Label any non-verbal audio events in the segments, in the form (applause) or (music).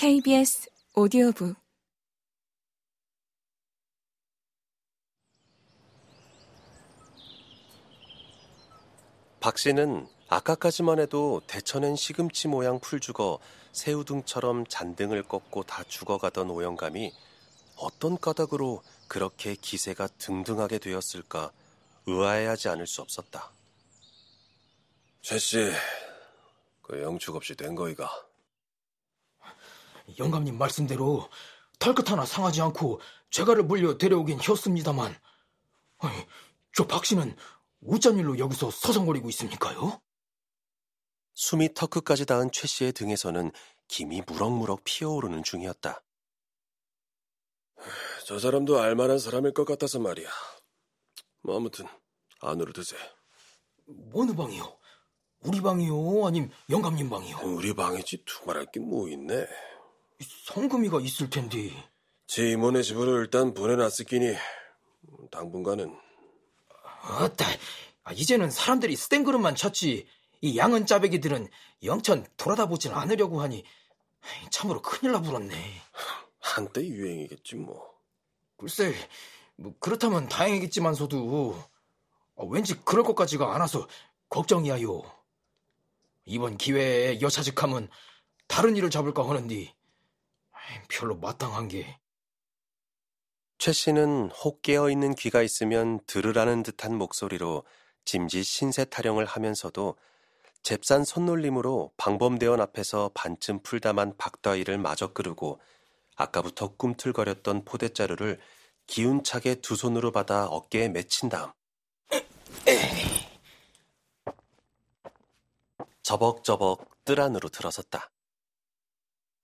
KBS 오디오북 박 씨는 아까까지만 해도 대처낸 시금치 모양 풀 죽어 새우등처럼 잔등을 꺾고 다 죽어가던 오영감이 어떤 까닭으로 그렇게 기세가 등등하게 되었을까 의아해하지 않을 수 없었다. 최 씨, 그 영축 없이 된 거이가. 영감님 말씀대로 털끝 하나 상하지 않고 죄가를 물려 데려오긴 했습니다만 아니, 저 박씨는 어쩐 일로 여기서 서성거리고 있습니까요? 숨이 턱끝까지 닿은 최 씨의 등에서는 김이 무럭무럭 피어오르는 중이었다. 저 사람도 알만한 사람일 것 같아서 말이야. 뭐 아무튼 안으로 드세. 어느 방이요? 우리 방이요? 아님 영감님 방이요? 우리 방이지 두말할 게 뭐 있네. 성금이가 있을 텐데. 제 이모네 집으로 일단 보내놨을 끼니 당분간은 아따, 아, 이제는 사람들이 스탠 그릇만 찾지 이 양은 짜배기들은 영천 돌아다 보진 않으려고 하니 참으로 큰일 나불었네. 한때 유행이겠지 뭐. 글쎄, 뭐 그렇다면 다행이겠지만서도 아, 왠지 그럴 것 같지가 않아서 걱정이야요. 이번 기회에 여차직하면 다른 일을 잡을까 하는데 별로 마땅한 게. 최 씨는 혹 깨어있는 귀가 있으면 들으라는 듯한 목소리로 짐짓 신세 타령을 하면서도 잽싼 손놀림으로 방범대원 앞에서 반쯤 풀다만 박다이를 마저 끄르고 아까부터 꿈틀거렸던 포대자루를 기운차게 두 손으로 받아 어깨에 맺힌 다음 저벅저벅 뜰 안으로 들어섰다.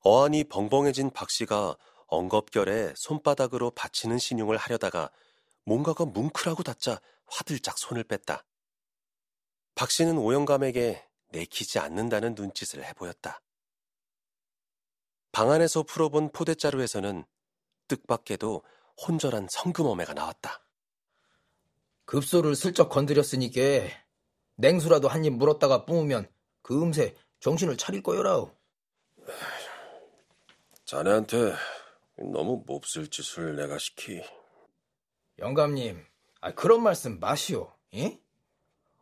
어안이 벙벙해진 박 씨가 엉겁결에 손바닥으로 받치는 신용을 하려다가 뭔가가 뭉클하고 닿자 화들짝 손을 뺐다. 박 씨는 오영감에게 내키지 않는다는 눈짓을 해보였다. 방 안에서 풀어본 포대자루에서는 뜻밖에도 혼절한 성금어매가 나왔다. 급소를 슬쩍 건드렸으니까 냉수라도 한 입 물었다가 뿜으면 그 음새 정신을 차릴 거여라. 자네한테 너무 몹쓸 짓을 내가 시키. 영감님, 아, 그런 말씀 마시오. 예?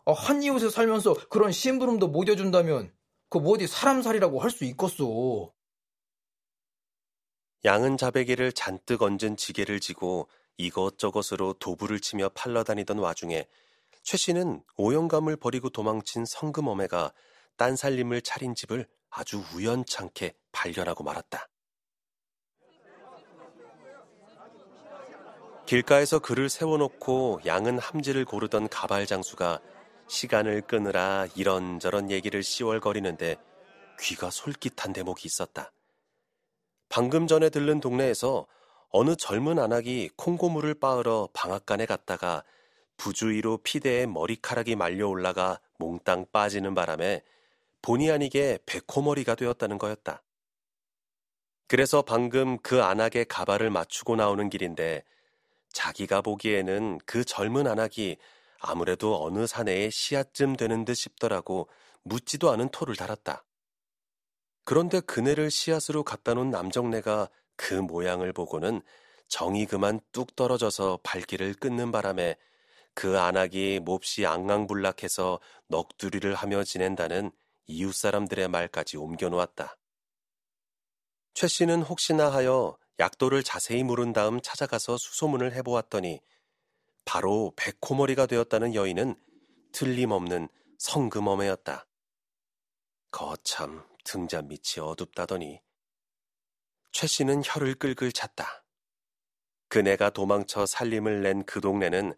아, 한 이웃에 살면서 그런 심부름도 못 해준다면 그뭐 어디 사람 살이라고 할 수 있겠소. 양은 자배기를 잔뜩 얹은 지게를 지고 이것저것으로 도부를 치며 팔러다니던 와중에 최 씨는 오영감을 버리고 도망친 성금어매가 딴 살림을 차린 집을 아주 우연찮게 발견하고 말았다. 길가에서 그를 세워놓고 양은 함지를 고르던 가발 장수가 시간을 끄느라 이런저런 얘기를 씌월거리는데 귀가 솔깃한 대목이 있었다. 방금 전에 들른 동네에서 어느 젊은 안악이 콩고물을 빻으러 방앗간에 갔다가 부주의로 피대에 머리카락이 말려 올라가 몽땅 빠지는 바람에 본의 아니게 백호머리가 되었다는 거였다. 그래서 방금 그 안악의 가발을 맞추고 나오는 길인데 자기가 보기에는 그 젊은 안악이 아무래도 어느 사내의 씨앗쯤 되는 듯 싶더라고 묻지도 않은 토를 달았다. 그런데 그네를 씨앗으로 갖다 놓은 남정네가 그 모양을 보고는 정이 그만 뚝 떨어져서 발길을 끊는 바람에 그 안악이 몹시 앙앙불락해서 넋두리를 하며 지낸다는 이웃 사람들의 말까지 옮겨놓았다. 최 씨는 혹시나 하여 약도를 자세히 물은 다음 찾아가서 수소문을 해보았더니 바로 백호머리가 되었다는 여인은 틀림없는 성금어매였다. 거참 등자 밑이 어둡다더니 최 씨는 혀를 끌끌 찼다. 그네가 도망쳐 살림을 낸 그 동네는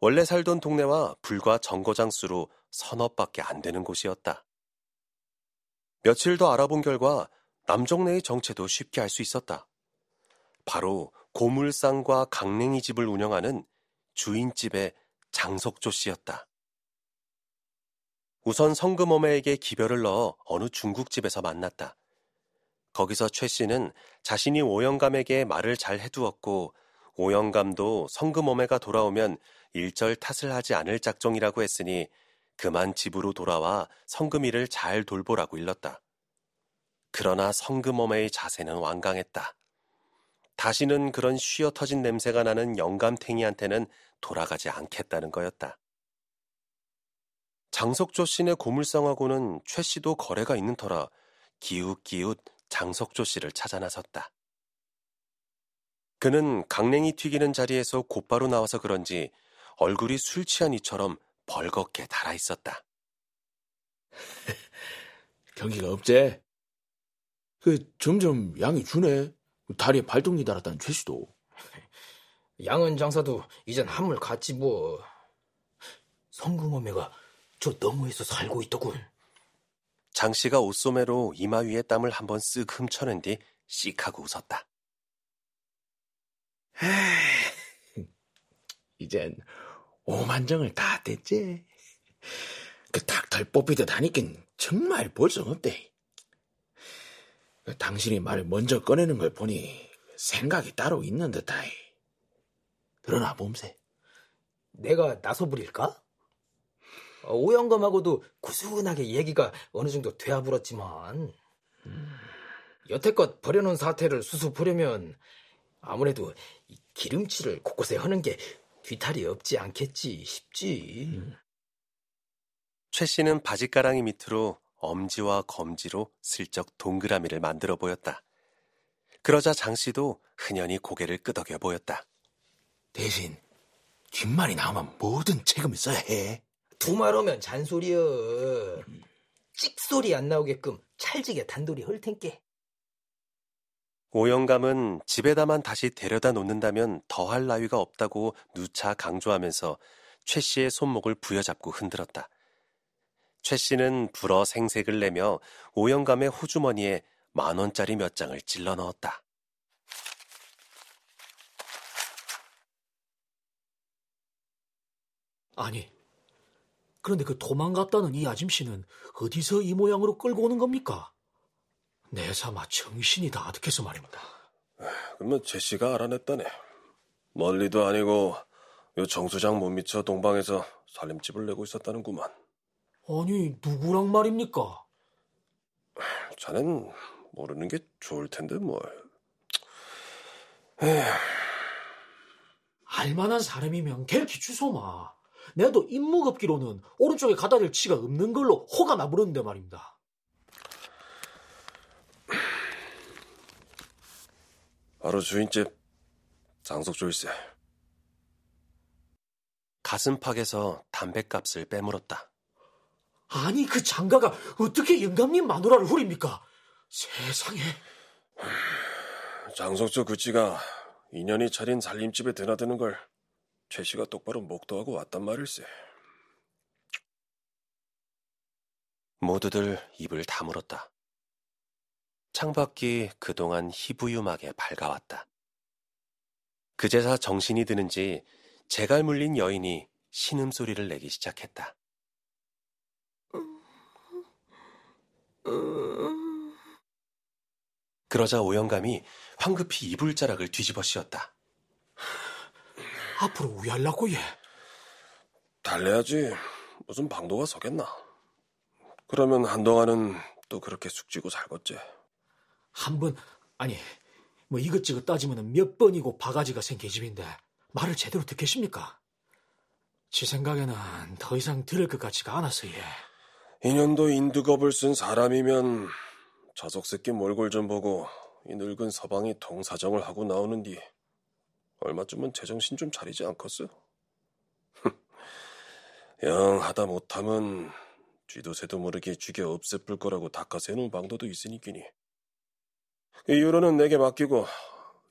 원래 살던 동네와 불과 정거장수로 서너밖에 안 되는 곳이었다. 며칠 더 알아본 결과 남정네의 정체도 쉽게 알 수 있었다. 바로 고물상과 강냉이 집을 운영하는 주인집의 장석조 씨였다. 우선 성금어매에게 기별을 넣어 어느 중국집에서 만났다. 거기서 최 씨는 자신이 오영감에게 말을 잘 해두었고 오영감도 성금어매가 돌아오면 일절 탓을 하지 않을 작정이라고 했으니 그만 집으로 돌아와 성금이를 잘 돌보라고 일렀다. 그러나 성금어매의 자세는 완강했다. 다시는 그런 쉬어 터진 냄새가 나는 영감탱이한테는 돌아가지 않겠다는 거였다. 장석조 씨네 고물상하고는 최 씨도 거래가 있는 터라 기웃기웃 장석조 씨를 찾아 나섰다. 그는 강냉이 튀기는 자리에서 곧바로 나와서 그런지 얼굴이 술 취한 이처럼 벌겋게 달아 있었다. (laughs) 경기가 없제? 그 점점 양이 주네. 다리에 발동이 달았다는 최씨도. 양은 장사도 이젠 한물 갔지 뭐. 성금어매가 저 너머에서 살고 있더군. 장 씨가 옷소매로 이마 위에 땀을 한번 쓱 훔쳐낸 뒤 씩하고 웃었다. 이젠 오만정을 다 뗐지. 그 닭털 뽑히듯 하니깐 정말 볼수 없대. 그 당신이 말을 먼저 꺼내는 걸 보니 생각이 따로 있는 듯하이. 드러나 봄새. 내가 나서 부릴까? 어, 오영감하고도 구순하게 얘기가 어느 정도 되어 불었지만 음, 여태껏 버려놓은 사태를 수습하려면 아무래도 기름칠을 곳곳에 하는 게 뒤탈이 없지 않겠지 싶지. 음. 최 씨는 바지가랑이 밑으로 엄지와 검지로 슬쩍 동그라미를 만들어 보였다. 그러자 장 씨도 흔연히 고개를 끄덕여 보였다. 대신 뒷말이 나오면 모든 책임을 써야 해. 두말 오면 잔소리여. 찍소리 안 나오게끔 찰지게 단돌이 헐 텐께. 오영감은 집에다만 다시 데려다 놓는다면 더할 나위가 없다고 누차 강조하면서 최 씨의 손목을 부여잡고 흔들었다. 최 씨는 불어 생색을 내며 오영감의 호주머니에 만 원짜리 몇 장을 찔러 넣었다. 아니, 그런데 그 도망갔다는 이 아짐씨는 어디서 이 모양으로 끌고 오는 겁니까? 내 사마 정신이 다 아득해서 말입니다. 그러면 제시가 알아냈다네. 멀리도 아니고 요 정수장 못 미쳐 동방에서 살림집을 내고 있었다는구만. 아니 누구랑 말입니까? 자넨 모르는 게 좋을 텐데 뭘. 에휴. 알만한 사람이면 갤 기추소마. 내도 임무급기로는 오른쪽에 가다 댈 치가 없는 걸로 호가 나부르는데 말입니다. 바로 주인집 장석 조일세. 가슴팍에서 담뱃값을 빼물었다. 아니 그 장가가 어떻게 영감님 마누라를 후립니까? 세상에. 장석조 그치가 인연이 차린 살림집에 드나드는 걸 최 씨가 똑바로 목도하고 왔단 말일세. 모두들 입을 다물었다. 창밖이 그동안 희부유하게 밝아왔다. 그제서 정신이 드는지 재갈 물린 여인이 신음소리를 내기 시작했다. 그러자 오영감이 황급히 이불자락을 뒤집어 씌웠다. 앞으로 우야려고 얘. 달래야지. 무슨 방도가 서겠나. 그러면 한동안은 또 그렇게 숙지고 살겠지. 한 번, 아니, 뭐 이것저것 따지면 몇 번이고 바가지가 생긴 집인데 말을 제대로 듣겠습니까? 제 생각에는 더 이상 들을 것 같지가 않아서 예. 인연도 인두겁을 쓴 사람이면 자석 새끼 몰골 좀 보고 이 늙은 서방이 통사정을 하고 나오는 뒤 얼마쯤은 제정신 좀 차리지 않겠어? (laughs) 영 하다 못하면 쥐도 새도 모르게 쥐게 없애뿔 거라고 닦아세우는 방도도 있으니끼니. 이 유로는 내게 맡기고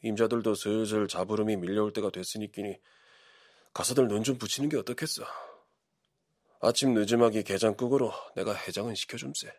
임자들도 슬슬 자부름이 밀려올 때가 됐으니끼니 가서들 눈 좀 붙이는 게 어떻겠어. 아침 늦음하기 게장 끄고로 내가 해장은 시켜줌세.